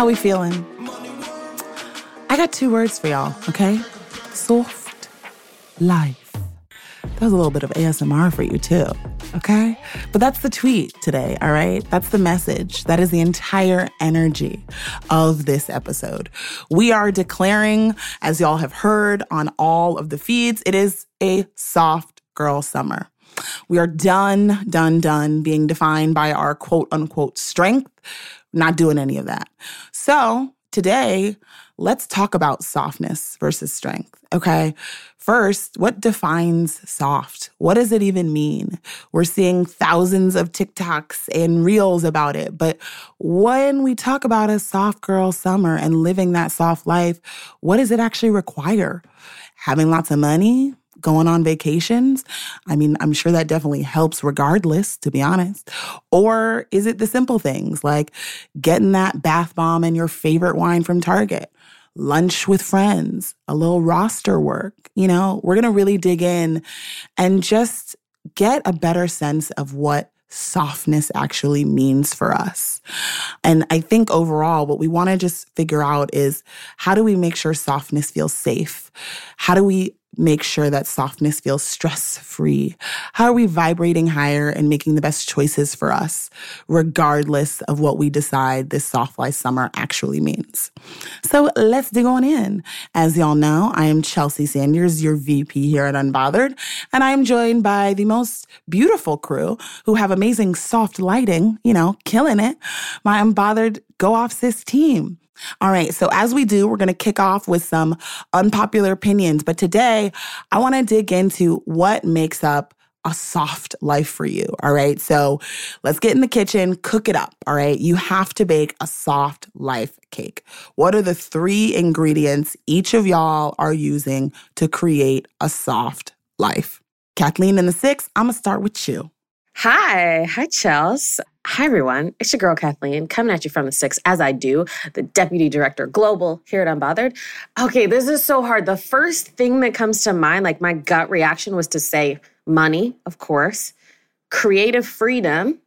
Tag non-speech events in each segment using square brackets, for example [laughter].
How we feeling? I got two words for y'all, okay? Soft life. That was a little bit of ASMR for you, too, okay? But that's the tweet today, all right? That's the message. That is the entire energy of this episode. We are declaring, as y'all have heard on all of the feeds, it is a soft girl summer. We are done, done, done being defined by our quote unquote strength. Not doing any of that. So today, let's talk about softness versus strength. Okay. First, what defines soft? What does it even mean? We're seeing thousands of TikToks and reels about it. But when we talk about a soft girl summer and living that soft life, what does it actually require? Having lots of money, going on vacations? I mean, I'm sure that definitely helps regardless, to be honest. Or is it the simple things like getting that bath bomb and your favorite wine from Target? lunch with friends, a little roster work. You know, we're going to really dig in and just get a better sense of what softness actually means for us. And I think overall, what we want to just figure out is how do we make sure softness feels safe? How do we make sure that softness feels stress free? How are we vibrating higher and making the best choices for us, regardless of what we decide this soft life summer actually means? So let's dig on in. As y'all know, I am Chelsea Sanders, your VP here at Unbothered, and I am joined by the most beautiful crew who have amazing soft lighting, you know, killing it. My Unbothered Go Off Sis team. All right. So, as we do, we're going to kick off with some unpopular opinions. But today, I want to dig into what makes up a soft life for you. All right. So, let's get in the kitchen, cook it up. All right. You have to bake a soft life cake. What are the three ingredients each of y'all are using to create a soft life? Kathleen in the six, I'm going to start with you. Hi. Hi, Chels. Hi, everyone. It's your girl, Kathleen, coming at you from the six, as I do, the Deputy Director Global here at Unbothered. Okay, this is so hard. The first thing that comes to mind, like my gut reaction, was to say money, of course, creative freedom,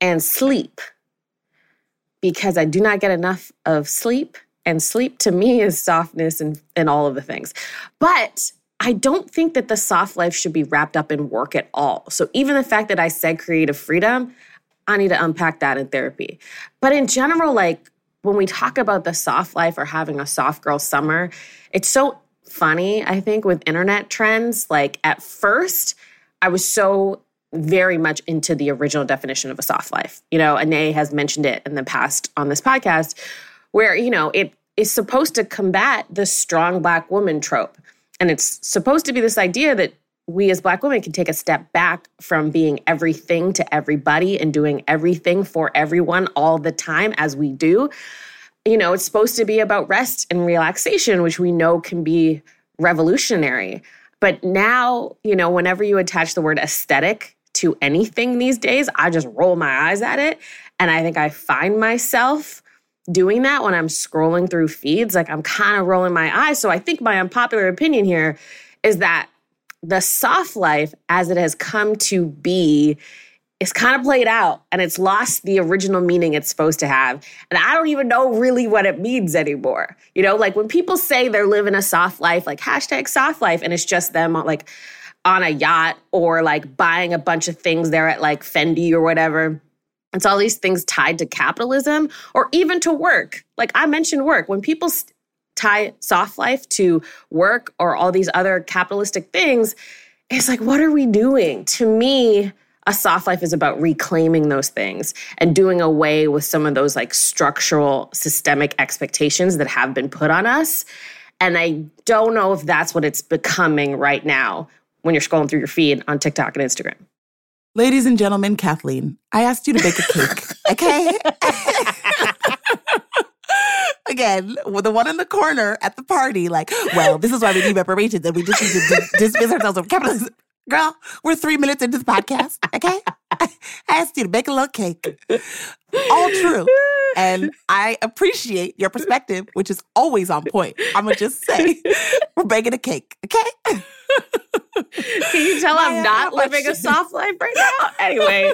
and sleep. Because I do not get enough of sleep. And sleep to me is softness and, and all of the things. But I don't think that the soft life should be wrapped up in work at all. So even the fact that I said creative freedom, I need to unpack that in therapy. But in general, like when we talk about the soft life or having a soft girl summer, it's so funny, I think, with internet trends. Like at first, I was so very much into the original definition of a soft life. You know, Ineye has mentioned it in the past on this podcast, where, you know, it is supposed to combat the strong black woman trope. And it's supposed to be this idea that we as Black women can take a step back from being everything to everybody and doing everything for everyone all the time as we do. You know, it's supposed to be about rest and relaxation, which we know can be revolutionary. But now, you know, whenever you attach the word aesthetic to anything these days, I just roll my eyes at it. And I think I find myself doing that when I'm scrolling through feeds. Like I'm kind of rolling my eyes. So I think my unpopular opinion here is that the soft life as it has come to be is kind of played out and it's lost the original meaning it's supposed to have. And I don't even know really what it means anymore. You know, like when people say they're living a soft life, like hashtag soft life, and it's just them like on a yacht or like buying a bunch of things there at like Fendi or whatever. It's all these things tied to capitalism or even to work. Like I mentioned work. When people tie soft life to work or all these other capitalistic things, it's like, what are we doing? To me, a soft life is about reclaiming those things and doing away with some of those like structural systemic expectations that have been put on us. And I don't know if that's what it's becoming right now when you're scrolling through your feed on TikTok and Instagram. Ladies and gentlemen, Kathleen, I asked you to bake a cake, [laughs] okay? [laughs] again with the one in the corner at the party, like, well, this is why we need reparations and we just need to d- dismiss ourselves of capitalism. Girl, we're three minutes into the podcast, okay? [laughs] I asked you to bake a little cake. All true. And I appreciate your perspective, which is always on point. I'm going to just say, we're baking a cake, okay? [laughs] Can you tell I'm not living a soft life right now? Anyway.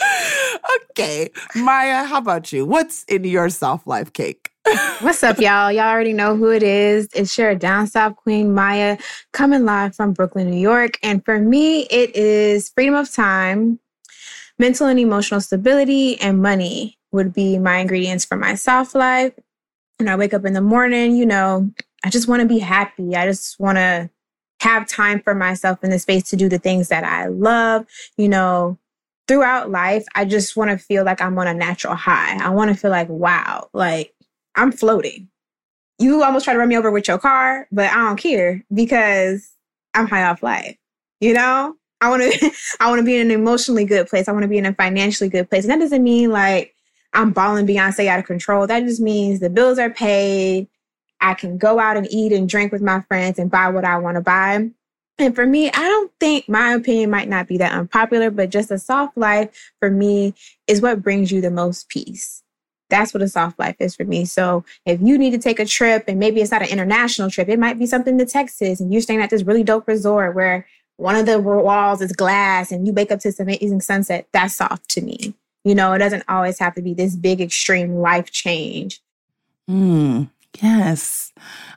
[laughs] okay. Maya, how about you? What's in your soft life cake? What's up, y'all? Y'all already know who it is. It's your down south queen, Maya, coming live from Brooklyn, New York. And for me, it is freedom of time, mental and emotional stability, and money would be my ingredients for my soft life. When I wake up in the morning, you know, I just want to be happy. I just want to have time for myself in the space to do the things that I love. You know, throughout life, I just want to feel like I'm on a natural high. I want to feel like, wow, like I'm floating. You almost try to run me over with your car, but I don't care because I'm high off life. You know, I want to, [laughs] I want to be in an emotionally good place. I want to be in a financially good place. And that doesn't mean like I'm balling Beyonce out of control. That just means the bills are paid. I can go out and eat and drink with my friends and buy what I want to buy. And for me, I don't think my opinion might not be that unpopular, but just a soft life for me is what brings you the most peace. That's what a soft life is for me. So if you need to take a trip and maybe it's not an international trip, it might be something to Texas and you're staying at this really dope resort where one of the walls is glass and you wake up to this amazing sunset, that's soft to me. You know, it doesn't always have to be this big extreme life change. Hmm. Yes.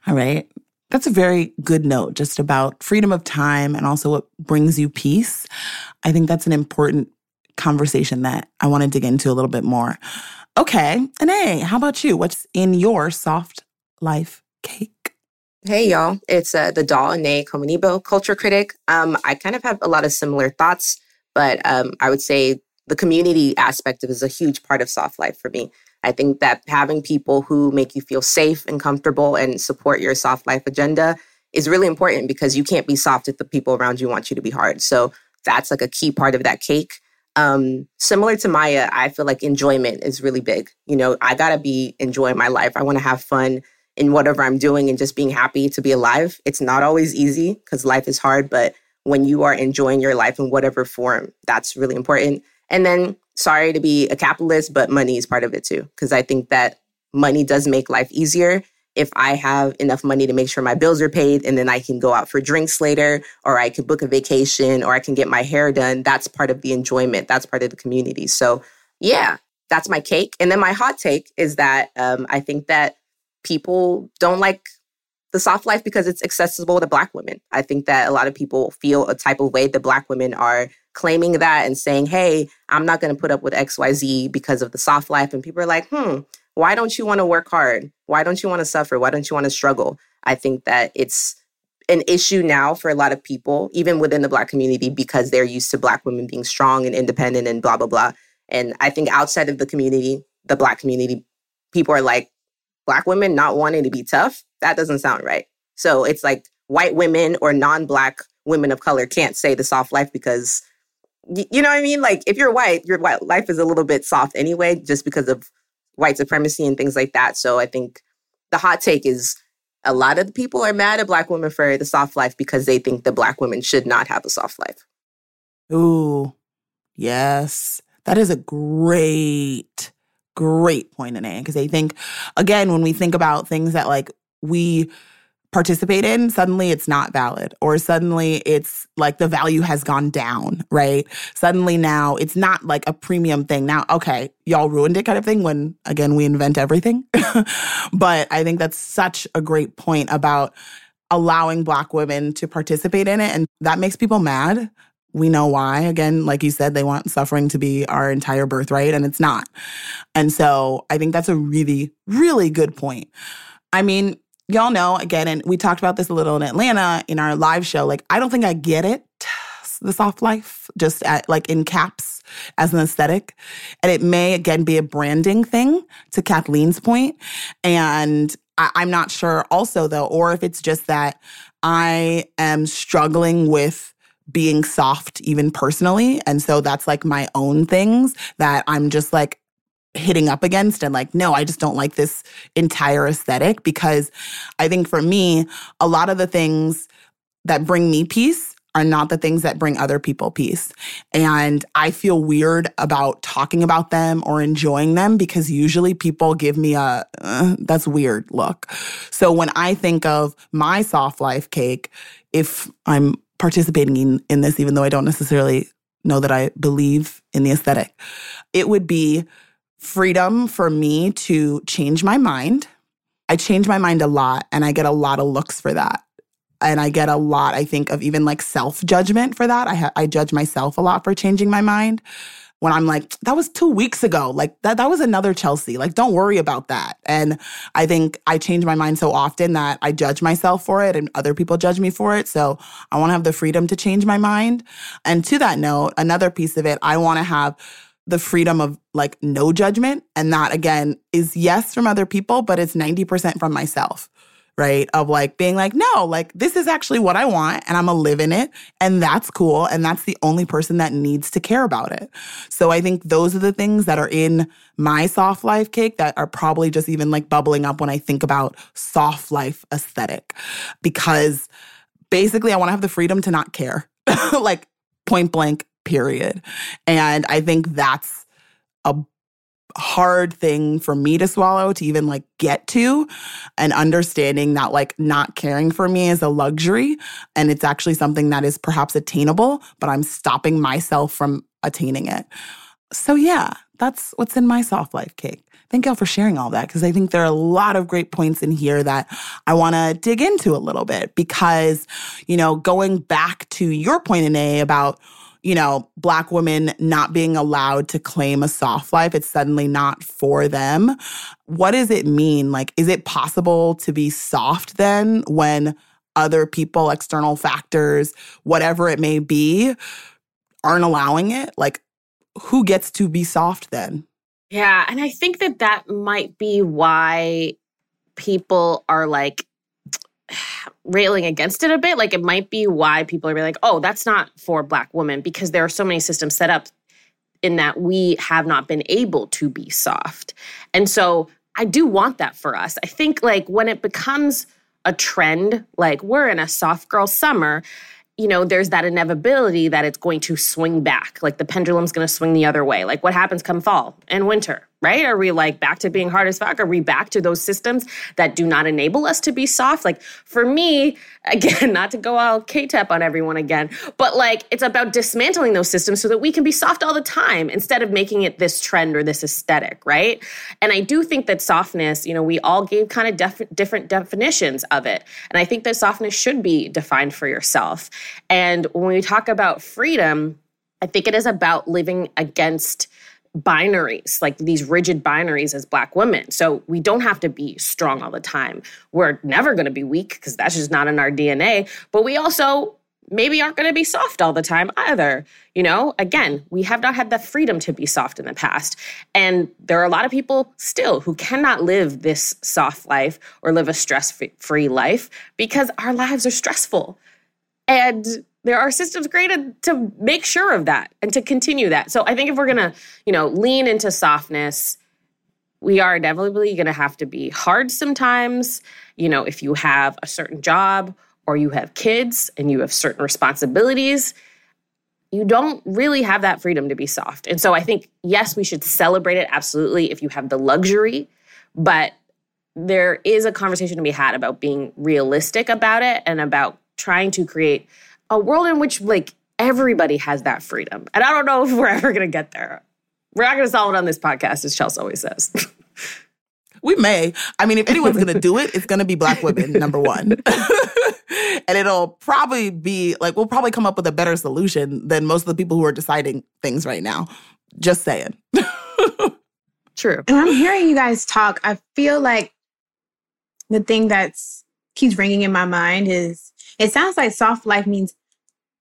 All right. That's a very good note just about freedom of time and also what brings you peace. I think that's an important conversation that I want to dig into a little bit more. Okay. And how about you? What's in your soft life cake? Hey, y'all. It's uh, the doll, Ineye Komonibo, culture critic. Um, I kind of have a lot of similar thoughts, but um, I would say the community aspect is a huge part of soft life for me. I think that having people who make you feel safe and comfortable and support your soft life agenda is really important because you can't be soft if the people around you want you to be hard. So that's like a key part of that cake. Um, similar to Maya, I feel like enjoyment is really big. You know, I gotta be enjoying my life. I wanna have fun in whatever I'm doing and just being happy to be alive. It's not always easy because life is hard, but when you are enjoying your life in whatever form, that's really important. And then sorry to be a capitalist, but money is part of it too. Because I think that money does make life easier. If I have enough money to make sure my bills are paid and then I can go out for drinks later, or I can book a vacation, or I can get my hair done, that's part of the enjoyment. That's part of the community. So, yeah, that's my cake. And then my hot take is that um, I think that people don't like the soft life because it's accessible to Black women. I think that a lot of people feel a type of way that Black women are claiming that and saying, hey, I'm not going to put up with XYZ because of the soft life. And people are like, hmm, why don't you want to work hard? Why don't you want to suffer? Why don't you want to struggle? I think that it's an issue now for a lot of people, even within the Black community, because they're used to Black women being strong and independent and blah, blah, blah. And I think outside of the community, the Black community, people are like, Black women not wanting to be tough? That doesn't sound right. So it's like white women or non Black women of color can't say the soft life because you know what I mean? Like if you're white, your white life is a little bit soft anyway, just because of white supremacy and things like that. So I think the hot take is a lot of the people are mad at black women for the soft life because they think that black women should not have a soft life. Ooh, yes. That is a great, great point, Ineye. Because I think, again, when we think about things that like we participate in, suddenly it's not valid, or suddenly it's like the value has gone down, right? Suddenly now it's not like a premium thing. Now, okay, y'all ruined it kind of thing when, again, we invent everything. [laughs] but I think that's such a great point about allowing Black women to participate in it. And that makes people mad. We know why. Again, like you said, they want suffering to be our entire birthright, and it's not. And so I think that's a really, really good point. I mean, y'all know again, and we talked about this a little in Atlanta in our live show. Like, I don't think I get it, [sighs] the soft life, just at, like in caps as an aesthetic. And it may again be a branding thing to Kathleen's point. And I, I'm not sure also though, or if it's just that I am struggling with being soft even personally and so that's like my own things that i'm just like hitting up against and like no i just don't like this entire aesthetic because i think for me a lot of the things that bring me peace are not the things that bring other people peace and i feel weird about talking about them or enjoying them because usually people give me a uh, that's weird look so when i think of my soft life cake if i'm participating in, in this even though i don't necessarily know that I believe in the aesthetic. It would be freedom for me to change my mind. I change my mind a lot and I get a lot of looks for that. And I get a lot, I think, of even like self judgment for that. I, ha- I judge myself a lot for changing my mind when I'm like, that was two weeks ago. Like that, that was another Chelsea. Like, don't worry about that. And I think I change my mind so often that I judge myself for it and other people judge me for it. So I want to have the freedom to change my mind. And to that note, another piece of it, I want to have the freedom of like no judgment. And that again is yes from other people, but it's 90% from myself right? Of like being like, no, like this is actually what I want and I'm gonna live in it. And that's cool. And that's the only person that needs to care about it. So I think those are the things that are in my soft life cake that are probably just even like bubbling up when I think about soft life aesthetic. Because basically, I wanna have the freedom to not care, [laughs] like point blank, period. And I think that's a hard thing for me to swallow to even like get to. And understanding that like not caring for me is a luxury and it's actually something that is perhaps attainable but i'm stopping myself from attaining it. So yeah that's what's in my soft life cake. Thank y'all for sharing all that because i think there are a lot of great points in here that i want to dig into a little bit because you know going back to your point Ineye about you know, Black women not being allowed to claim a soft life. It's suddenly not for them. What does it mean? Like, is it possible to be soft then when other people, external factors, whatever it may be, aren't allowing it? Like, who gets to be soft then? Yeah. And I think that that might be why people are like, [sighs] railing against it a bit. Like it might be why people are like, oh, that's not for Black women because there are so many systems set up in that we have not been able to be soft. And so I do want that for us. I think like when it becomes a trend, like we're in a soft girl summer, you know, there's that inevitability that it's going to swing back. Like the pendulum's going to swing the other way. Like what happens come fall and winter? Right? Are we like back to being hard as fuck? Are we back to those systems that do not enable us to be soft? Like for me, [laughs] again, not to go all K-tap on everyone again, but like it's about dismantling those systems so that we can be soft all the time instead of making it this trend or this aesthetic, right? And I do think that softness, you know, we all gave kind of def- different definitions of it. And I think that softness should be defined for yourself. And when we talk about freedom, I think it is about living against binaries, like these rigid binaries as Black women. So we don't have to be strong all the time. We're never going to be weak because that's just not in our DNA. But we also maybe aren't going to be soft all the time either. You know, again, we have not had the freedom to be soft in the past. And there are a lot of people still who cannot live this soft life or live a stress free life because our lives are stressful. And there are systems created to make sure of that and to continue that. So I think if we're going to, you know, lean into softness, we are inevitably going to have to be hard sometimes. You know, if you have a certain job or you have kids and you have certain responsibilities, you don't really have that freedom to be soft. And so I think, yes, we should celebrate it absolutely if you have the luxury, but there is a conversation to be had about being realistic about it and about trying to create a world in which like everybody has that freedom. And I don't know if we're ever going to get there. We're not going to solve it on this podcast, as Chelsea always says. we may. I mean, if anyone's going to do it, it's going to be Black women, number one. [laughs] and it'll probably be like, we'll probably come up with a better solution than most of the people who are deciding things right now. Just saying. [laughs] True. And I'm hearing you guys talk. I feel like the thing that's keeps ringing in my mind is it sounds like soft life means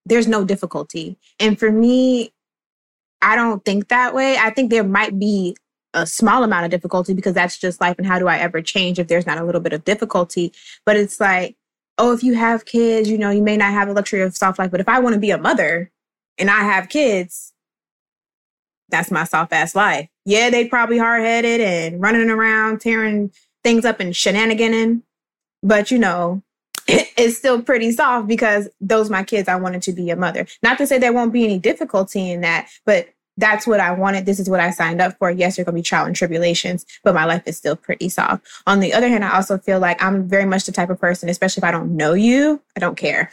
there's no difficulty. And for me, I don't think that way. I think there might be a small amount of difficulty because that's just life. And how do I ever change if there's not a little bit of difficulty? But it's like, oh, if you have kids, you know, you may not have the luxury of soft life. But if I want to be a mother and I have kids, that's my soft ass life. Yeah, they probably hard headed and running around, tearing things up and shenaniganing. But you know, it's still pretty soft because those my kids I wanted to be a mother. Not to say there won't be any difficulty in that, but that's what I wanted. This is what I signed up for. Yes, there's gonna be trial and tribulations, but my life is still pretty soft. On the other hand, I also feel like I'm very much the type of person, especially if I don't know you, I don't care.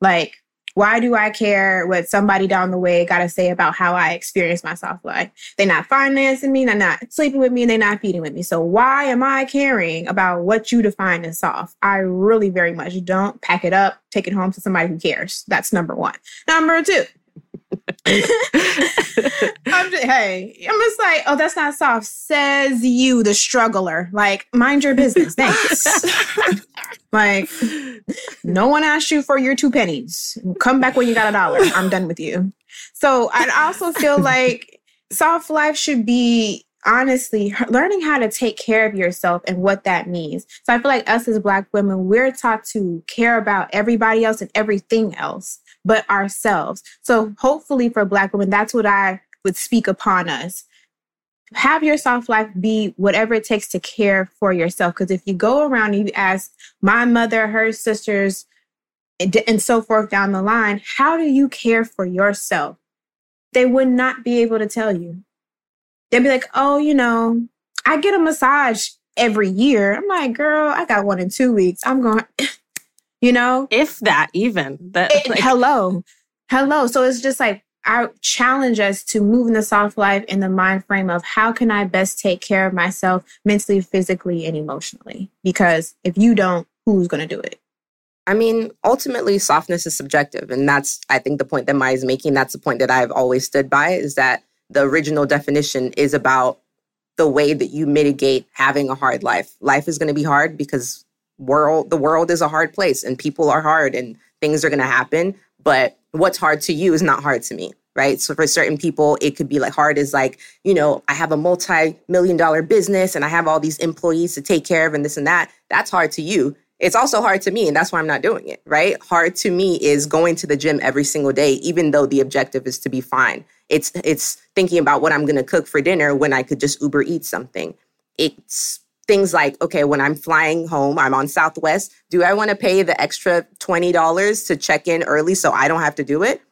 Like Why do I care what somebody down the way got to say about how I experience my soft life? They're not financing me, they're not sleeping with me, and they're not feeding with me. So why am I caring about what you define as soft? I really very much don't. Pack it up, take it home to somebody who cares. That's number one. Number two. I'm just, hey, I'm just like, oh, that's not soft. Says you, the struggler. Like, mind your business. Thanks. [laughs] like, no one asked you for your two pennies. Come back when you got a dollar. I'm done with you. So I also feel like soft life should be honestly learning how to take care of yourself and what that means. So I feel like us as Black women, we're taught to care about everybody else and everything else but ourselves. So hopefully for Black women, that's what I would speak upon us. Have your soft life be whatever it takes to care for yourself. Because if you go around and you ask my mother, her sisters, and so forth down the line, how do you care for yourself? They would not be able to tell you. They'd be like, oh, you know, I get a massage every year. I'm like, girl, I got one in two weeks. I'm going, you know? If that even. That it, like- hello. Hello. So it's just like I challenge us to move in the soft life in the mind frame of how can I best take care of myself mentally, physically, and emotionally? Because if you don't, who's going to do it? I mean, ultimately, softness is subjective. And that's, I think, the point that Maya is making. That's the point that I've always stood by is that the original definition is about the way that you mitigate having a hard life. Life is going to be hard because world the world is a hard place and people are hard and things are going to happen, but what's hard to you is not hard to me right? So for certain people, it could be like hard as like, you know, I have a multi-million dollar business and I have all these employees to take care of and this and that. That's hard to you. It's also hard to me, and that's why I'm not doing it, right? Hard to me is going to the gym every single day, even though the objective is to be fine. It's it's thinking about what I'm gonna cook for dinner when I could just Uber eat something. It's things like, okay, when I'm flying home, I'm on Southwest. Do I want to pay the extra $20 to check in early so I don't have to do it?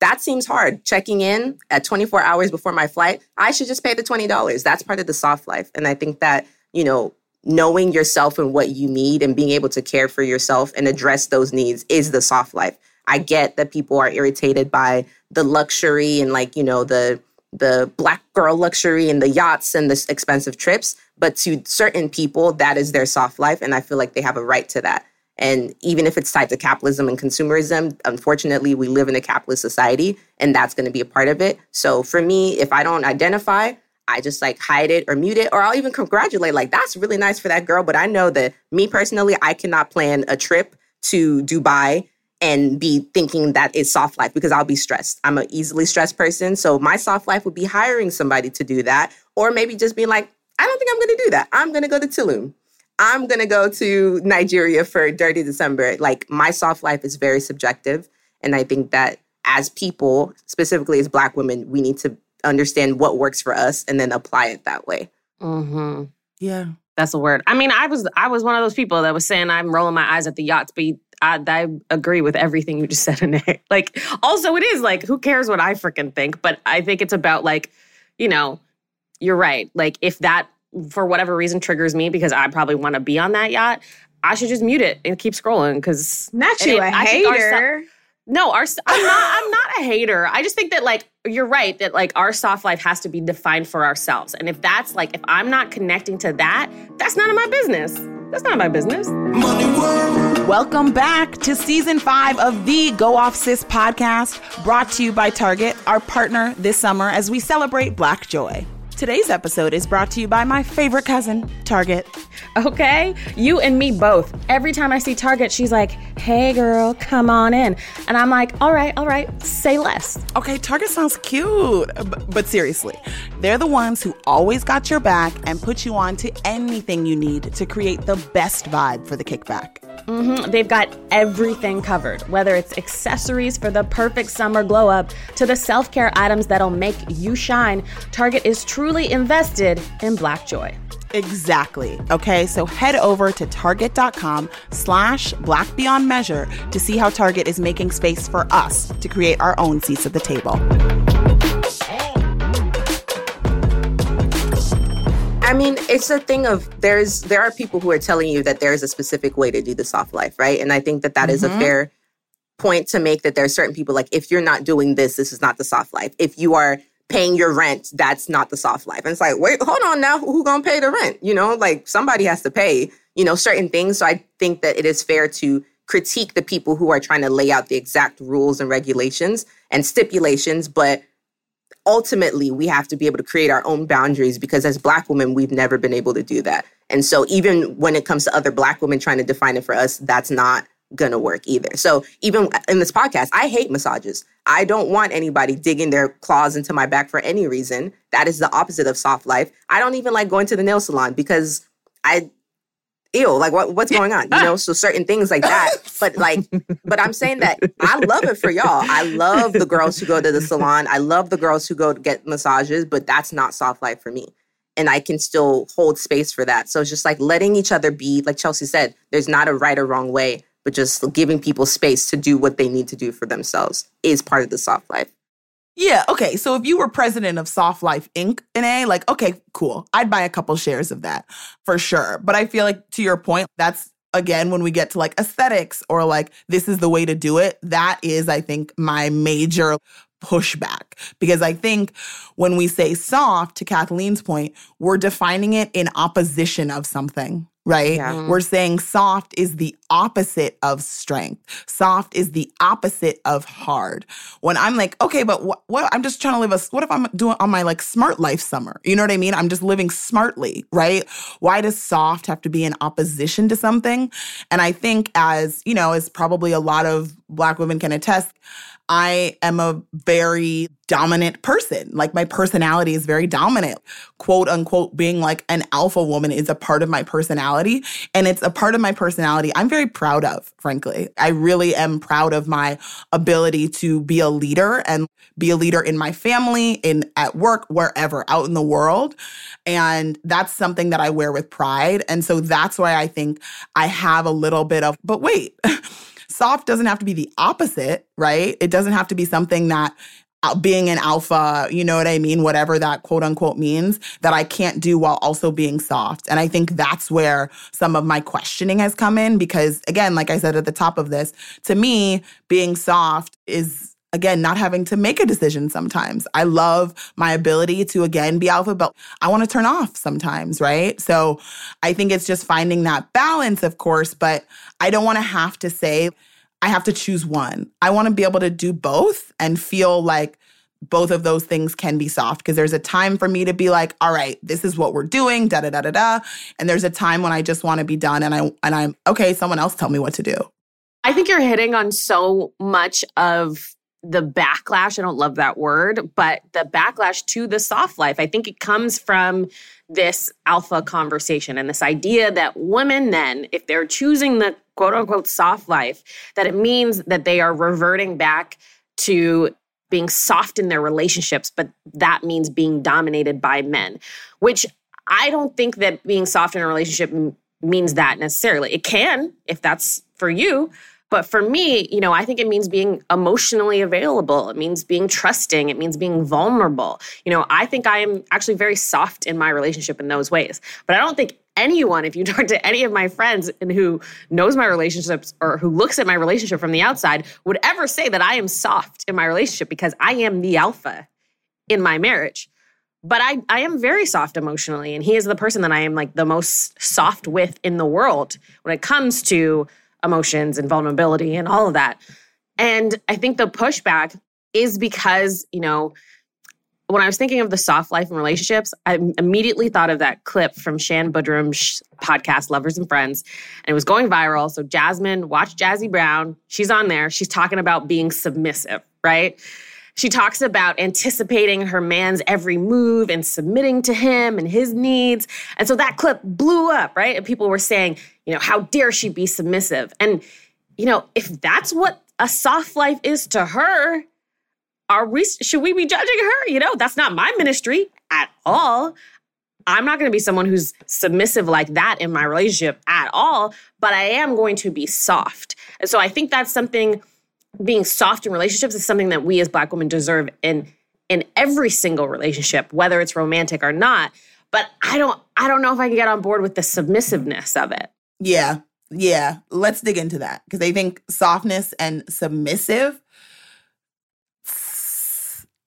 That seems hard. Checking in at 24 hours before my flight, I should just pay the $20. That's part of the soft life. And I think that, you know, knowing yourself and what you need and being able to care for yourself and address those needs is the soft life. I get that people are irritated by the luxury and like, you know, the the black girl luxury and the yachts and the expensive trips. But to certain people, that is their soft life. And I feel like they have a right to that. And even if it's tied to capitalism and consumerism, unfortunately, we live in a capitalist society and that's going to be a part of it. So for me, if I don't identify, I just like hide it or mute it, or I'll even congratulate, like, that's really nice for that girl. But I know that me personally, I cannot plan a trip to Dubai and be thinking that it's soft life because I'll be stressed. I'm an easily stressed person. So my soft life would be hiring somebody to do that, or maybe just being like, I don't think I'm going to do that. I'm going to go to Tulum. I'm going to go to Nigeria for Dirty December. Like my soft life is very subjective. And I think that as people, specifically as Black women, we need to understand what works for us and then apply it that way. Mm-hmm. Yeah. That's a word. I mean, I was I was one of those people that was saying I'm rolling my eyes at the yachts, but I, I agree with everything you just said Ineye. [laughs] Like, also, it is like, who cares what I freaking think? But I think it's about like, you know, you're right. Like, if that for whatever reason triggers me because I probably want to be on that yacht, I should just mute it and keep scrolling because not you a hater. no, our I'm not. I'm not a hater. I just think that like you're right that like our soft life has to be defined for ourselves, and if that's like if I'm not connecting to that, that's none of my business. That's not my business. Welcome back to season five of the Go Off Sis podcast, brought to you by Target, our partner this summer as we celebrate Black Joy. Today's episode is brought to you by my favorite cousin, Target. Okay? You and me both. Every time I see Target, she's like, hey girl, come on in. And I'm like, all right, all right, say less. Okay, Target sounds cute. But seriously, they're the ones who always got your back and put you on to anything you need to create the best vibe for the kickback. Mm-hmm. They've got everything covered, whether it's accessories for the perfect summer glow up to the self care items that'll make you shine. Target is truly invested in Black Joy. Exactly. Okay, so head over to target.com slash black beyond measure to see how Target is making space for us to create our own seats at the table. I mean, it's a thing of there's there are people who are telling you that there's a specific way to do the soft life, right? And I think that that mm-hmm. is a mm-hmm. fair point to make that there are certain people like if you're not doing this, this is not the soft life. If you are paying your rent, that's not the soft life. And it's like, wait, hold on now, who gonna pay the rent? You know, like somebody has to pay, you know, certain things. So I think that it is fair to critique the people who are trying to lay out the exact rules and regulations and stipulations, but ultimately we have to be able to create our own boundaries because as black women we've never been able to do that and so even when it comes to other black women trying to define it for us that's not gonna work either so even in this podcast i hate massages i don't want anybody digging their claws into my back for any reason that is the opposite of soft life i don't even like going to the nail salon because i ew, like what, what's going on? You know, so certain things like that. But like, but I'm saying that I love it for y'all. I love the girls who go to the salon. I love the girls who go to get massages, but that's not soft life for me. And I can still hold space for that. So it's just like letting each other be, like Chelsea said, there's not a right or wrong way, but just giving people space to do what they need to do for themselves is part of the soft life. Yeah, okay. So if you were president of Soft Life Inc. Ineye, like, okay, cool. I'd buy a couple shares of that for sure. But I feel like to your point, that's again when we get to like aesthetics or like this is the way to do it. That is, I think, my major pushback because I think when we say soft, to Kathleen's point, we're defining it in opposition of something right? Yeah. We're saying soft is the opposite of strength. Soft is the opposite of hard. When I'm like, okay, but what, what I'm just trying to live a, what if I'm doing on my like smart life summer? You know what I mean? I'm just living smartly, right? Why does soft have to be in opposition to something? And I think as, you know, as probably a lot of black women can attest, I am a very dominant person. Like my personality is very dominant. Quote unquote, being like an alpha woman is a part of my personality. And it's a part of my personality I'm very proud of, frankly. I really am proud of my ability to be a leader and be a leader in my family, in at work, wherever, out in the world. And that's something that I wear with pride. And so that's why I think I have a little bit of, but wait. [laughs] soft doesn't have to be the opposite, right? It doesn't have to be something that uh, being an alpha, you know what I mean? Whatever that quote unquote means, that I can't do while also being soft. And I think that's where some of my questioning has come in because, again, like I said at the top of this, to me, being soft is again, not having to make a decision sometimes. I love my ability to, again, be alpha, but I want to turn off sometimes, right? So I think it's just finding that balance, of course, but I don't want to have to say, I have to choose one. I want to be able to do both and feel like both of those things can be soft because there's a time for me to be like, all right, this is what we're doing, da da da da da. And there's a time when I just want to be done and I and I'm okay, someone else tell me what to do. I think you're hitting on so much of the backlash, I don't love that word, but the backlash to the soft life. I think it comes from this alpha conversation and this idea that women then, if they're choosing the quote unquote soft life, that it means that they are reverting back to being soft in their relationships, but that means being dominated by men, which I don't think that being soft in a relationship m- means that necessarily. It can if that's for you, but for me, you know, I think it means being emotionally available. It means being trusting. It means being vulnerable. You know, I think I am actually very soft in my relationship in those ways. But I don't think anyone, if you [laughs] talk to any of my friends and who knows my relationships or who looks at my relationship from the outside, would ever say that I am soft in my relationship because I am the alpha in my marriage. But I, I am very soft emotionally, and he is the person that I am like the most soft with in the world when it comes to emotions and vulnerability and all of that. And I think the pushback is because, you know, when I was thinking of the soft life and relationships, I immediately thought of that clip from Shan Boodram's podcast, Lovers and Friends, and it was going viral. So, Jasmine, watch Jazzy Brown. She's on there. She's talking about being submissive, right? She talks about anticipating her man's every move and submitting to him and his needs. And so that clip blew up, right? And people were saying, you know, how dare she be submissive? And, you know, if that's what a soft life is to her, are we should we be judging her? You know, that's not my ministry at all. I'm not going to be someone who's submissive like that in my relationship at all, but I am going to be soft. And so I think that's something being soft in relationships is something that we as black women deserve in in every single relationship whether it's romantic or not but i don't i don't know if i can get on board with the submissiveness of it yeah yeah, let's dig into that because I think softness and submissive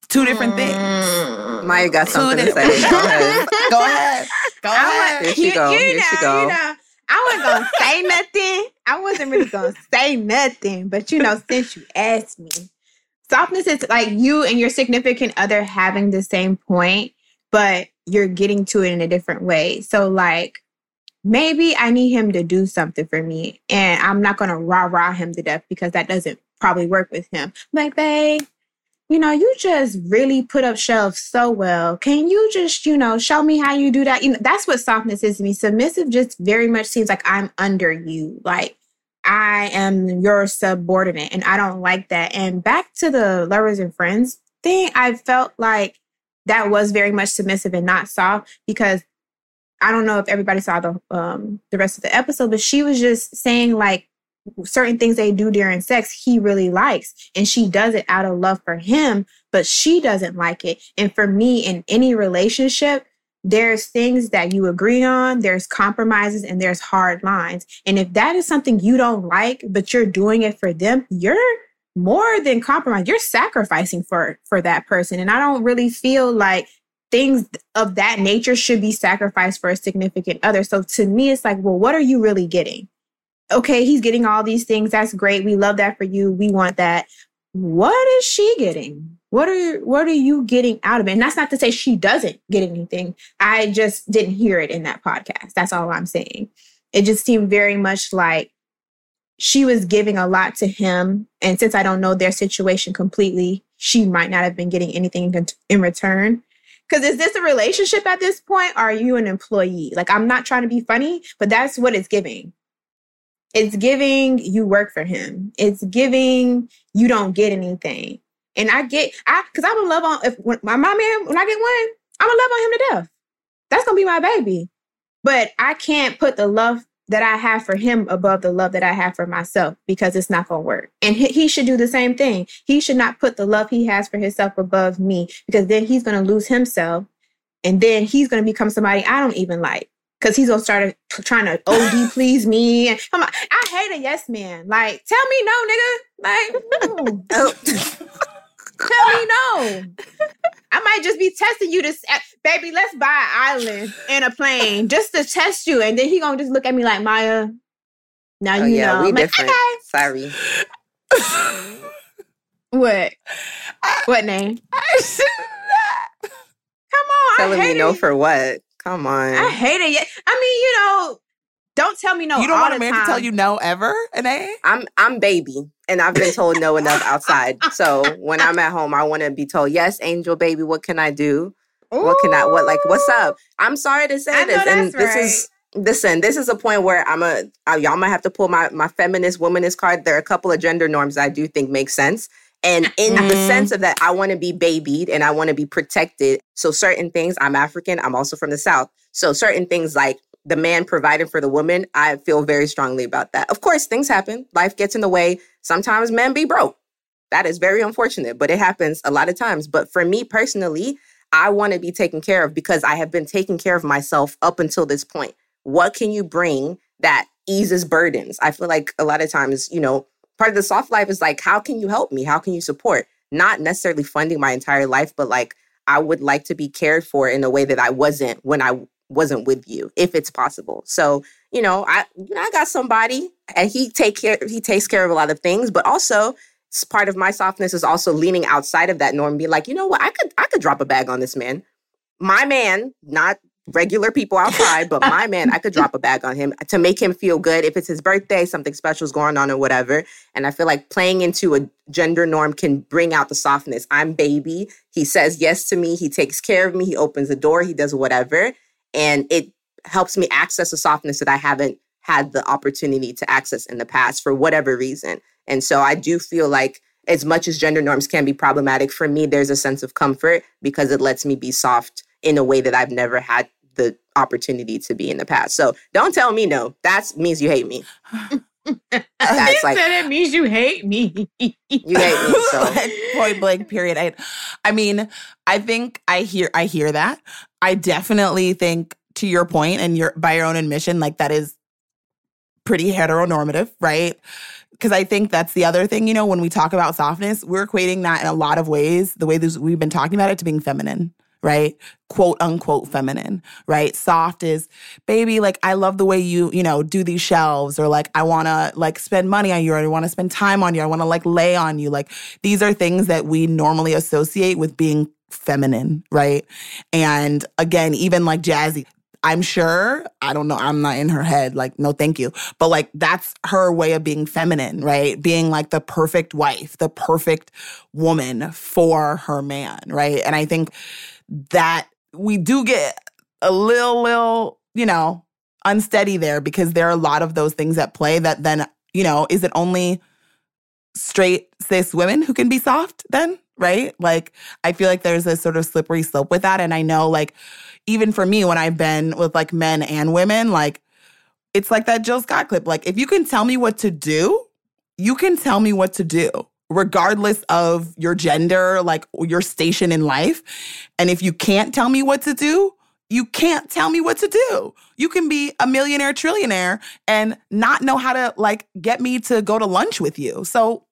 two different things. Mm. Maya got something to say. Go ahead. [laughs] Go ahead. Go ahead. Here she go. You, Here know, she go. you know, I wasn't gonna say nothing. I wasn't really gonna say nothing, but you know, since you asked me, softness is like you and your significant other having the same point, but you're getting to it in a different way. So, like, maybe I need him to do something for me, and I'm not gonna rah rah him to death because that doesn't probably work with him. Like, babe, you know, you just really put up shelves so well. Can you just, you know, show me how you do that? You know, that's what softness is to me. Submissive just very much seems like I'm under you. Like I am your subordinate and I don't like that. And back to the lovers and friends thing, I felt like that was very much submissive and not soft because I don't know if everybody saw the um the rest of the episode, but she was just saying like certain things they do during sex he really likes and she does it out of love for him but she doesn't like it. And for me in any relationship there's things that you agree on there's compromises and there's hard lines. And if that is something you don't like but you're doing it for them you're more than compromise you're sacrificing for for that person. And i don't really feel like things of that nature should be sacrificed for a significant other. So to me it's like well what are you really getting okay, he's getting all these things. That's great. We love that for you. We want that. What is she getting? What are what are you getting out of it? And that's not to say she doesn't get anything. I just didn't hear it in that podcast. That's all I'm saying. It just seemed very much like she was giving a lot to him. And since I don't know their situation completely, she might not have been getting anything in, return. Because is this a relationship at this point? Or are you an employee? Like, I'm not trying to be funny, but that's what it's giving. It's giving you work for him. It's giving you don't get anything. And I get, I because I'm gonna love on if when my, my man when I get one, I'm gonna love on him to death. That's gonna be my baby. But I can't put the love that I have for him above the love that I have for myself because it's not gonna work. And he, he should do the same thing. He should not put the love he has for himself above me because then he's gonna lose himself, and then he's gonna become somebody I don't even like because he's gonna start trying to OD [laughs] please me. And I'm like, I hate a yes man. Like, tell me no, nigga. Like. Oh. [laughs] tell me no. I might just be testing you to, uh, baby. Let's buy an island and a plane just to test you, and then he gonna just look at me like Maya. Now Oh, you yeah, know. we I'm like, okay. Sorry. What? What name? I should Come on, I Telling me no it. for what? Come on. I hate it. Yeah. I mean, you know, don't tell me no. You don't all want a the man to tell you no ever, Ineye? I'm I'm baby, and I've been told no enough outside. So when I'm at home, I want to be told yes, angel baby. What can I do? What can I? What like? What's up? I'm sorry to say I know this, and that's this is listen. This is a point where I'm a uh, y'all might have to pull my my feminist womanist card. There are a couple of gender norms I do think make sense. And in the Mhm. sense of that, I want to be babied and I want to be protected. So certain things, I'm African, I'm also from the South. So certain things like the man providing for the woman, I feel very strongly about that. Of course, things happen. Life gets in the way. Sometimes men be broke. That is very unfortunate, but it happens a lot of times. But for me personally, I want to be taken care of because I have been taking care of myself up until this point. What can you bring that eases burdens? I feel like a lot of times, you know, part of the soft life is like, how can you help me? How can you support? Not necessarily funding my entire life, but like, I would like to be cared for in a way that I wasn't when I wasn't with you, if it's possible. So, you know, I I got somebody and he take care he takes care of a lot of things, but also part of my softness is also leaning outside of that norm and be like, you know what, I could I could drop a bag on this man. My man, not regular people outside, but my [laughs] man, I could drop a bag on him to make him feel good. If it's his birthday, something special is going on or whatever. And I feel like playing into a gender norm can bring out the softness. I'm baby. He says yes to me. He takes care of me. He opens the door. He does whatever. And it helps me access a softness that I haven't had the opportunity to access in the past for whatever reason. And so I do feel like as much as gender norms can be problematic for me, there's a sense of comfort because it lets me be soft in a way that I've never had the opportunity to be in the past. So don't tell me no. That means you hate me. [laughs] That's like- said it means you hate me. You hate me. So [laughs] Like, point blank period I, I mean i think i hear i hear that i definitely think to your point and your by your own admission like that is pretty heteronormative, right? Because I think that's the other thing, you know, when we talk about softness, we're equating that in a lot of ways, the way this, we've been talking about it, to being feminine, right? Quote unquote feminine, right? Soft is, baby, like, I love the way you, you know, do these shelves, or like, I wanna like spend money on you, or I wanna spend time on you, I wanna like lay on you. Like, these are things that we normally associate with being feminine, right? And again, even like Jazzy, I'm sure, I don't know, I'm not in her head, like, no, thank you. But like, that's her way of being feminine, right? Being like the perfect wife, the perfect woman for her man, right? And I think that we do get a little, little, you know, unsteady there because there are a lot of those things at play that then, you know, is it only straight cis women who can be soft then? Right? Like, I feel like there's a sort of slippery slope with that. And I know, like, even for me, when I've been with like men and women, like, it's like that Jill Scott clip. Like, if you can tell me what to do, you can tell me what to do regardless of your gender, like your station in life. And if you can't tell me what to do, you can't tell me what to do. You can be a millionaire trillionaire and not know how to like get me to go to lunch with you. So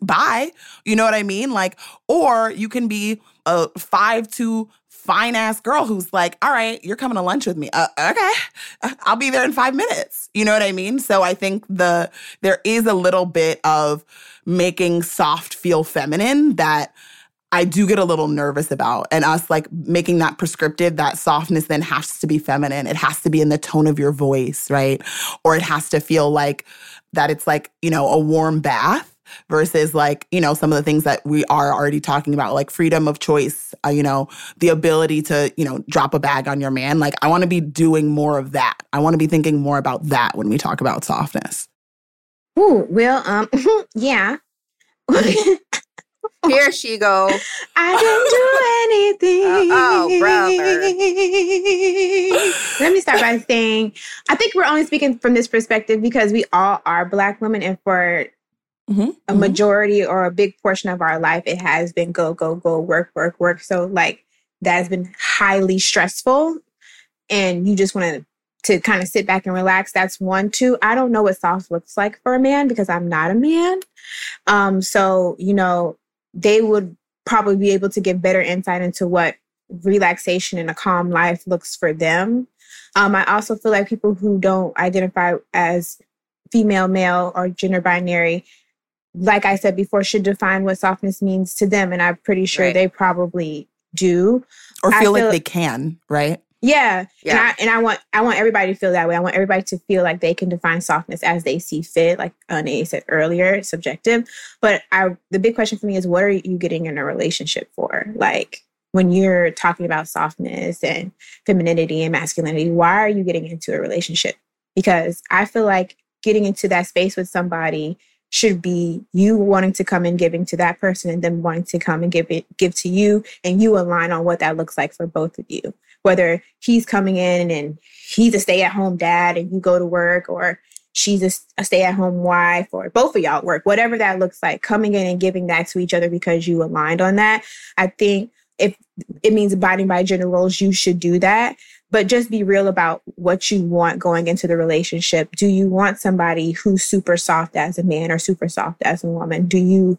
bye. You know what I mean? Like, or you can be a five to fine ass girl who's like, all right, you're coming to lunch with me. Uh, okay, [laughs] I'll be there in five minutes. You know what I mean? So I think the there is a little bit of making soft feel feminine that I do get a little nervous about. And us like making that prescriptive, that softness then has to be feminine. It has to be in the tone of your voice, right? Or it has to feel like that it's like, you know, a warm bath versus like, you know, some of the things that we are already talking about, like freedom of choice, uh, you know, the ability to, you know, drop a bag on your man. Like, I want to be doing more of that. I want to be thinking more about that when we talk about softness. Ooh, well, um, [laughs] yeah. [laughs] Here she go. I didn't do anything. Uh, oh, brother. Let me start by saying I think we're only speaking from this perspective because we all are Black women, and for mm-hmm. a mm-hmm. majority or a big portion of our life, it has been go, go, go, work, work, work. So, like, that has been highly stressful. And you just want to to kind of sit back and relax. That's one. Two, I don't know what soft looks like for a man because I'm not a man. Um, so, you know, they would probably be able to give better insight into what relaxation and a calm life looks for them. Um, I also feel like people who don't identify as female, male, or gender binary like I said before, should define what softness means to them. And I'm pretty sure right. they probably do. Or feel, feel like they can, right? Yeah. yeah. And I and I want I want everybody to feel that way. I want everybody to feel like they can define softness as they see fit. Like uh, Ineye said earlier, it's subjective. But I the big question for me is what are you getting in a relationship for? Like when you're talking about softness and femininity and masculinity, why are you getting into a relationship? Because I feel like getting into that space with somebody should be you wanting to come and giving to that person and then wanting to come and give it give to you and you align on what that looks like for both of you. Whether he's coming in and he's a stay-at-home dad and you go to work or she's a, a stay-at-home wife or both of y'all work whatever that looks like coming in and giving that to each other because you aligned on that i think if it means abiding by gender roles you should do that but just be real about what you want going into the relationship. Do you want somebody who's super soft as a man or super soft as a woman? Do you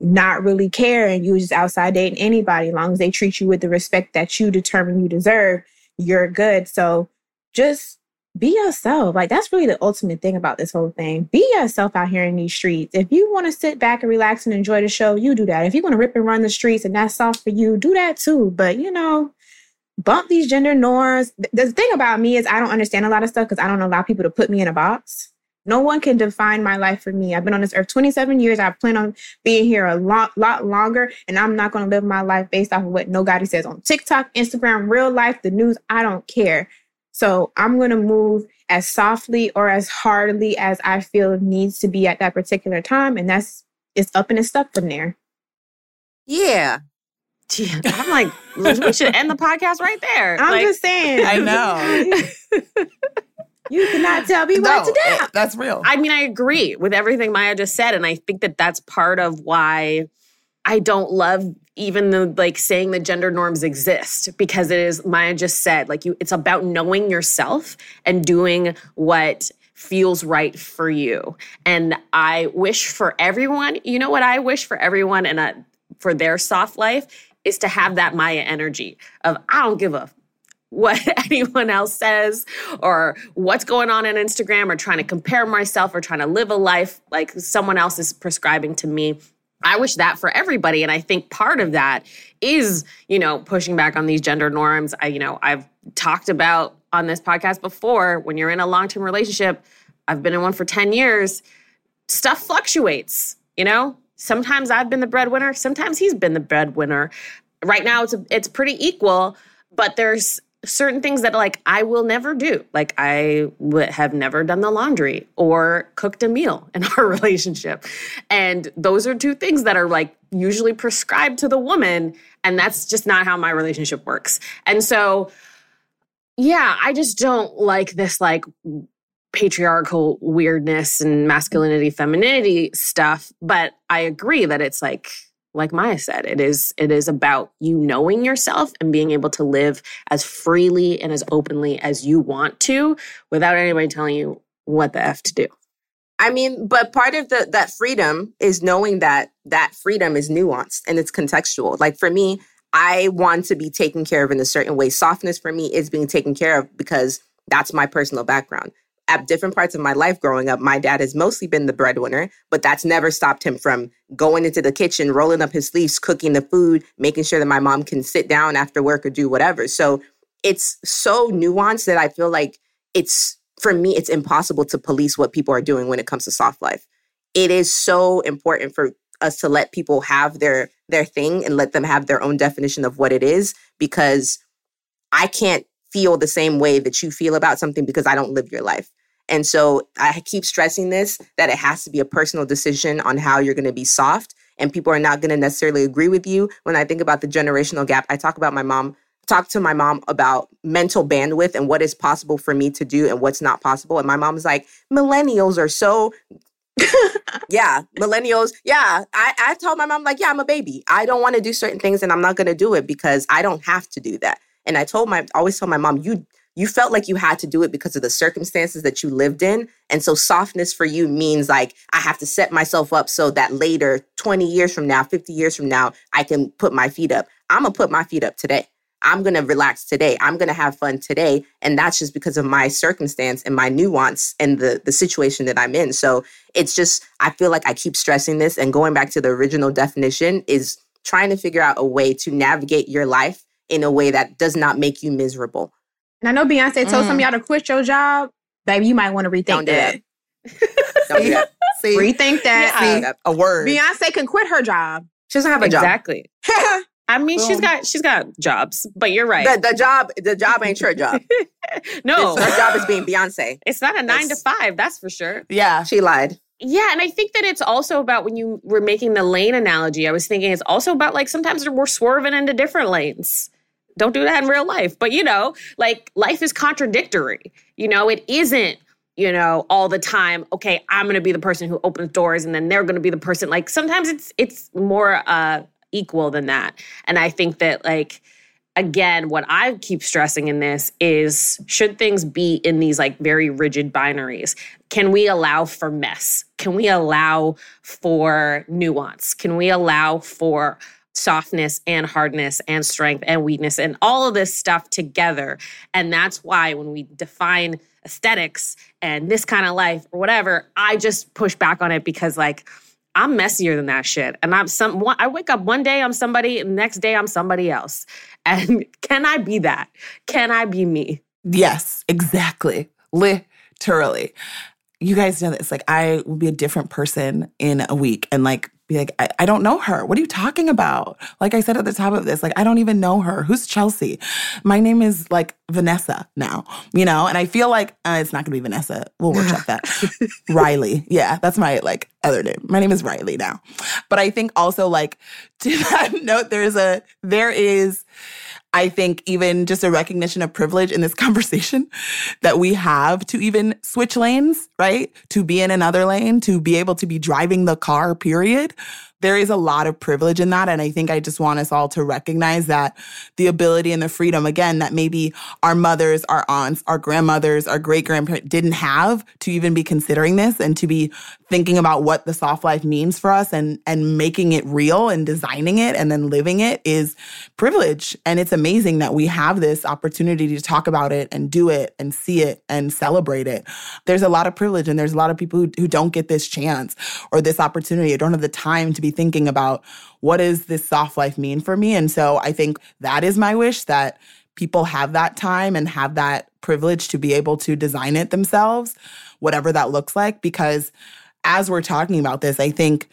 not really care and you just outside dating anybody as long as they treat you with the respect that you determine you deserve, you're good. So just be yourself. Like that's really the ultimate thing about this whole thing. Be yourself out here in these streets. If you want to sit back and relax and enjoy the show, you do that. If you want to rip and run the streets and that's soft for you, do that too. But you know, bump these gender norms. The thing about me is I don't understand a lot of stuff because I don't allow people to put me in a box. No one can define my life for me. I've been on this earth 27 years. I plan on being here a lot, lot longer, and I'm not going to live my life based off of what nobody says on TikTok, Instagram, real life, the news. I don't care. So I'm going to move as softly or as hardly as I feel needs to be at that particular time, and that's it's up and it's stuck from there. Yeah, [laughs] I'm like, we should end the podcast right there. I'm like, just saying. I [laughs] know. you cannot tell me no, what to do. That's real. I mean, I agree with everything Maya just said. And I think that that's part of why I don't love even the like saying that gender norms exist because it is Maya just said like you it's about knowing yourself and doing what feels right for you. And I wish for everyone, you know what I wish for everyone and uh, for their soft life is to have that Maya energy of I don't give a what [laughs] anyone else says or what's going on on Instagram or trying to compare myself or trying to live a life like someone else is prescribing to me. I wish that for everybody. And I think part of that is, you know, pushing back on these gender norms. I, you know, I've talked about on this podcast before when you're in a long term relationship, I've been in one for 10 years, stuff fluctuates, you know? Sometimes I've been the breadwinner, sometimes he's been the breadwinner. Right now it's a, it's pretty equal, but there's certain things that like I will never do. Like I would have never done the laundry or cooked a meal [laughs] in our relationship. And those are two things that are like usually prescribed to the woman and that's just not how my relationship works. And so yeah, I just don't like this like patriarchal weirdness and masculinity femininity stuff, but I agree that it's like like Maya said, it is it is about you knowing yourself and being able to live as freely and as openly as you want to without anybody telling you what the f to do. I mean, but part of the that freedom is knowing that that freedom is nuanced and it's contextual. Like for me, I want to be taken care of in a certain way. Softness for me is being taken care of because that's my personal background. At different parts of my life growing up, my dad has mostly been the breadwinner, but that's never stopped him from going into the kitchen, rolling up his sleeves, cooking the food, making sure that my mom can sit down after work or do whatever. So it's so nuanced that I feel like it's, for me, it's impossible to police what people are doing when it comes to soft life. It is so important for us to let people have their their thing and let them have their own definition of what it is because I can't feel the same way that you feel about something because I don't live your life. And so I keep stressing this that it has to be a personal decision on how you're going to be soft and people are not going to necessarily agree with you. When I think about the generational gap, I talk about my mom talk to my mom about mental bandwidth and what is possible for me to do and what's not possible. And my mom's like, millennials are so [laughs] yeah, millennials. Yeah, I, I told my mom, like, yeah, I'm a baby. I don't want to do certain things and I'm not going to do it because I don't have to do that. And I told my, always tell my mom, you, you felt like you had to do it because of the circumstances that you lived in. And so softness for you means like, I have to set myself up so that later, 20 years from now, 50 years from now, I can put my feet up. I'm going to put my feet up today. I'm going to relax today. I'm going to have fun today. And that's just because of my circumstance and my nuance and the, the situation that I'm in. So it's just, I feel like I keep stressing this and going back to the original definition is trying to figure out a way to navigate your life in a way that does not make you miserable. And I know Beyonce told mm. some of y'all to quit your job. Baby, you might want to rethink Don't do that. that. Don't do that. [laughs] See? Rethink that. See? A word. Beyonce can quit her job. She doesn't have a exactly. job. Exactly. [laughs] I mean, Boom. she's got she's got jobs, but you're right. The, the job the job ain't your job. [laughs] no, her job is being Beyonce. It's not a nine to five, that's for sure. Yeah, she lied. Yeah, and I think that it's also about when you were making the lane analogy. I was thinking it's also about like sometimes we're swerving into different lanes. Don't do that in real life, but you know, like life is contradictory. You know, it isn't you know all the time okay i'm going to be the person who opens doors and then they're going to be the person like sometimes it's it's more uh equal than that. And I think that, like, again, what I keep stressing in this is should things be in these like very rigid binaries? Can we allow for mess? Can we allow for nuance? Can we allow for softness and hardness and strength and weakness and all of this stuff together? And that's why when we define aesthetics and this kind of life or whatever, I just push back on it because, like, I'm messier than that shit. And I'm some I wake up one day I'm somebody, next day I'm somebody else. [laughs] And can I be that? Can I be me? Yes, exactly. Literally. You guys know this. Like I will be a different person in a week and like be like, I, I, don't know her. What are you talking about? Like I said at the top of this, like, I don't even know her. Who's Chelsea? My name is like Vanessa now, you know? And I feel like uh, it's not gonna be Vanessa. We'll workshop that. [laughs] Riley. Yeah, that's my like other name. My name is Riley now. But I think also like to [laughs] that note, there's a, there is, I think even just a recognition of privilege in this [laughs] conversation that we have to even switch lanes, right? To be in another lane, to be able to be driving the car, period. there is a lot of privilege in that. And I think I just want us all to recognize that the ability and the freedom, again, that maybe our mothers, our aunts, our grandmothers, our great grandparents didn't have to even be considering this and to be thinking about what the soft life means for us and, and making it real and designing it and then living it is privilege. And it's amazing that we have this opportunity to talk about it and do it and see it and celebrate it. There's a lot of privilege and there's a lot of people who, who don't get this chance or this opportunity or don't have the time to be thinking about what does this soft life mean for me? And so I think that is my wish that people have that time and have that privilege to be able to design it themselves, whatever that looks like. Because as we're talking about this, I think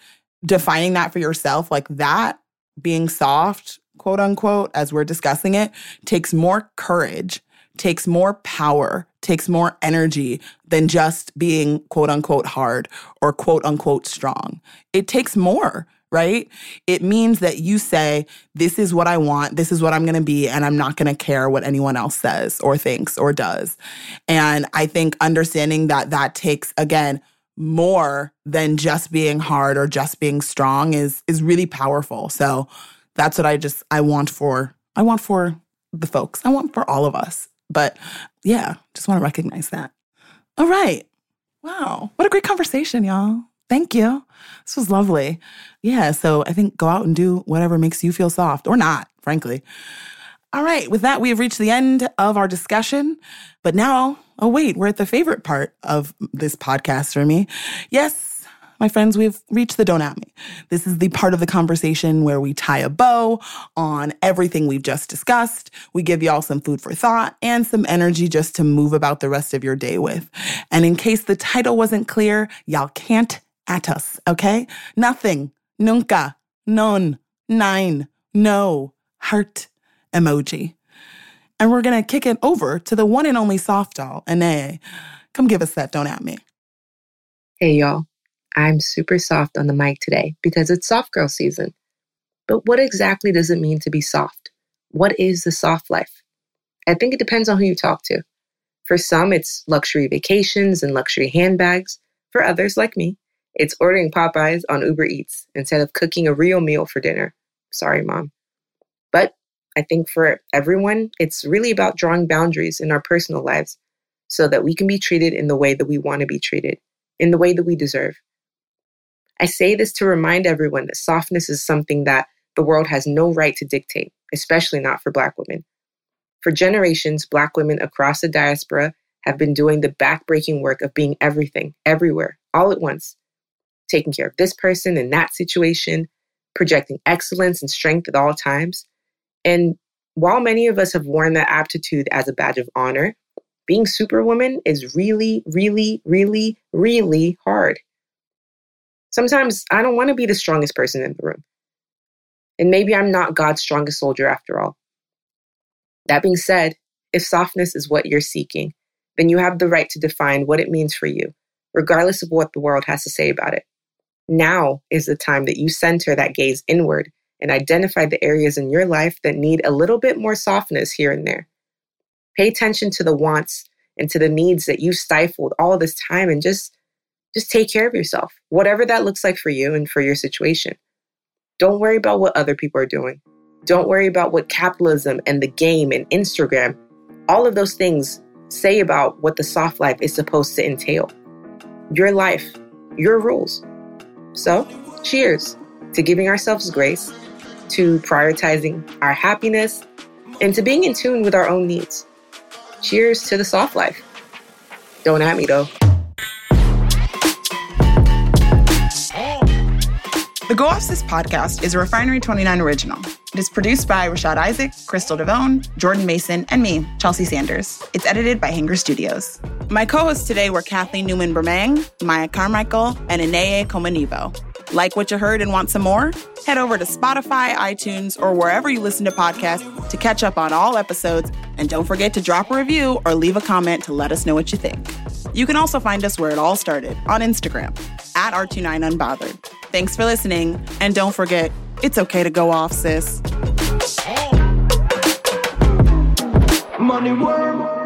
defining that for yourself, like that being soft, quote unquote, as we're discussing it, takes more courage, takes more power, takes more energy than just being quote unquote hard or quote unquote strong. It takes more right? It means that you say, This is what I want, this is what I'm gonna be, and I'm not gonna care what anyone else says or thinks or does. And I think understanding that that takes, again, more than just being hard or just being strong is is really powerful. So that's what I just I want for I want for the folks. I want for all of us. But yeah, just want to recognize that. All right. Wow. What a great conversation, y'all. Thank you. This was lovely. Yeah, so I think go out and do whatever makes you feel soft or not, frankly. All right, with that, we have reached the end of our discussion. But now, oh, wait, we're at the favorite part of this podcast for me. Yes, my friends, we've reached the don't at me. This is the part of the conversation where we tie a bow on everything we've just discussed. We give y'all some food for thought and some energy just to move about the rest of your day with. And in case the title wasn't clear, y'all can't at us, okay? Nothing, nunca, non, nine, no, heart emoji. And we're gonna kick it over to the one and only soft doll, Ineye. Come give us that don't at me. Hey y'all, I'm super soft on the mic today because it's soft girl season. But what exactly does it mean to be soft? What is the soft life? I think it depends on who you talk to. For some, it's luxury vacations and luxury handbags. For others, like me, it's ordering Popeyes on Uber Eats instead of cooking a real meal for dinner. Sorry, mom. But I think for everyone, it's really about drawing boundaries in our personal lives so that we can be treated in the way that we want to be treated, in the way that we deserve. I say this to remind everyone that softness is something that the world has no right to dictate, especially not for Black women. For generations, Black women across the diaspora have been doing the backbreaking work of being everything, everywhere, all at once, taking care of this person in that situation, projecting excellence and strength at all times. And while many of us have worn that aptitude as a badge of honor, being superwoman is really, really, really, really hard. Sometimes I don't want to be the strongest person in the room. And maybe I'm not God's strongest soldier after all. That being said, if softness is what you're seeking, then you have the right to define what it means for you, regardless of what the world has to say about it. Now is the time that you center that gaze inward and identify the areas in your life that need a little bit more softness here and there. Pay attention to the wants and to the needs that you stifled all this time and just just take care of yourself, whatever that looks like for you and for your situation. Don't worry about what other people are doing. Don't worry about what capitalism and the game and Instagram, all of those things say about what the soft life is supposed to entail. Your life, your rules. So, cheers to giving ourselves grace, to prioritizing our happiness, and to being in tune with our own needs. Cheers to the soft life. Don't at me though. The Go Off Sis podcast is a Refinery 29 original. It is produced by Rashad Isaac, Crystal Devone, Jordan Mason, and me, Chelsea Sanders. It's edited by Hanger Studios. My co-hosts today were Kathleen Newman Bremang, Maya Carmichael, and Ineye Komonibo. Like what you heard and want some more? Head over to Spotify, iTunes, or wherever you listen to podcasts to catch up on all episodes. And don't forget to drop a review or leave a comment to let us know what you think. You can also find us where it all started on Instagram at R29Unbothered. Thanks for listening. And don't forget, it's okay to go off, sis. Money worm.